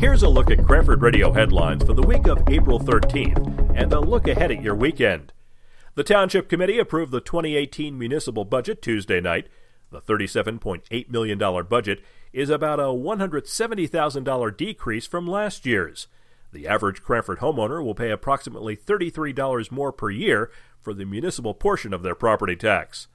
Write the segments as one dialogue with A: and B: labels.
A: Here's a look at Cranford Radio headlines for the week of April 13th and a look ahead at your weekend. The Township Committee approved the 2018 municipal budget Tuesday night. The $37.8 million budget is about a $170,000 decrease from last year's. The average Cranford homeowner will pay approximately $33 more per year for the municipal portion of their property tax.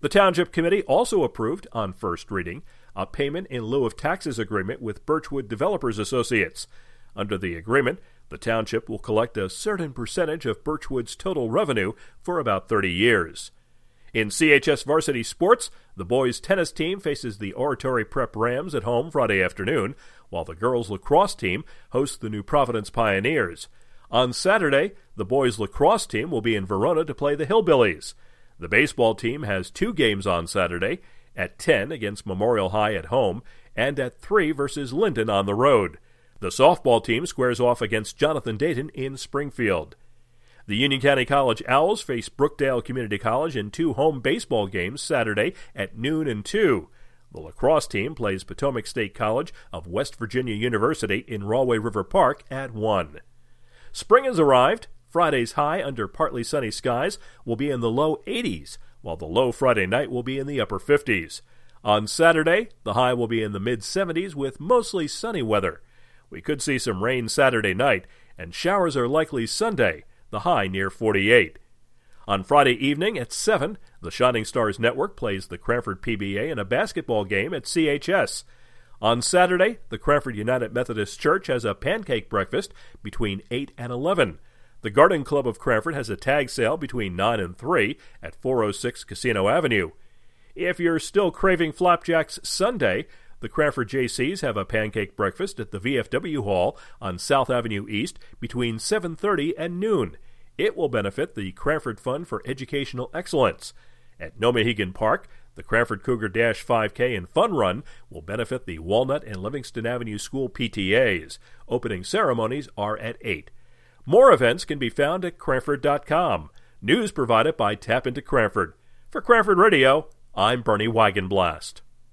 A: The Township Committee also approved, on first reading, a payment in lieu of taxes agreement with Birchwood Developers Associates. Under the agreement, the township will collect a certain percentage of Birchwood's total revenue for about 30 years. In CHS varsity sports, the boys' tennis team faces the Oratory Prep Rams at home Friday afternoon, while the girls' lacrosse team hosts the New Providence Pioneers. On Saturday, the boys' lacrosse team will be in Verona to play the Hillbillies. The baseball team has two games on Saturday at 10 against Memorial High at home and at 3 versus Linden on the road. The softball team squares off against Jonathan Dayton in Springfield. The Union County College Owls face Brookdale Community College in two home baseball games Saturday at noon and 2. The lacrosse team plays Potomac State College of West Virginia University in Rahway River Park at 1. Spring has arrived. Friday's high under partly sunny skies will be in the low 80s, while the low Friday night will be in the upper 50s. On Saturday, the high will be in the mid 70s with mostly sunny weather. We could see some rain Saturday night, and showers are likely Sunday, the high near 48. On Friday evening at 7, the Shining Stars Network plays the Cranford PBA in a basketball game at CHS. On Saturday, the Cranford United Methodist Church has a pancake breakfast between 8 and 11. The Garden Club of Cranford has a tag sale between 9 and 3 at 406 Casino Avenue. If you're still craving flapjacks Sunday, the Cranford JCs have a pancake breakfast at the VFW Hall on South Avenue East between 7:30 and noon. It will benefit the Cranford Fund for Educational Excellence. At Nomahegan Park, the Cranford Cougar Dash 5K and Fun Run will benefit the Walnut and Livingston Avenue School PTAs. Opening ceremonies are at 8. More events can be found at Cranford.com. News provided by TAPinto Cranford. For Cranford Radio, I'm Bernie Wagenblast.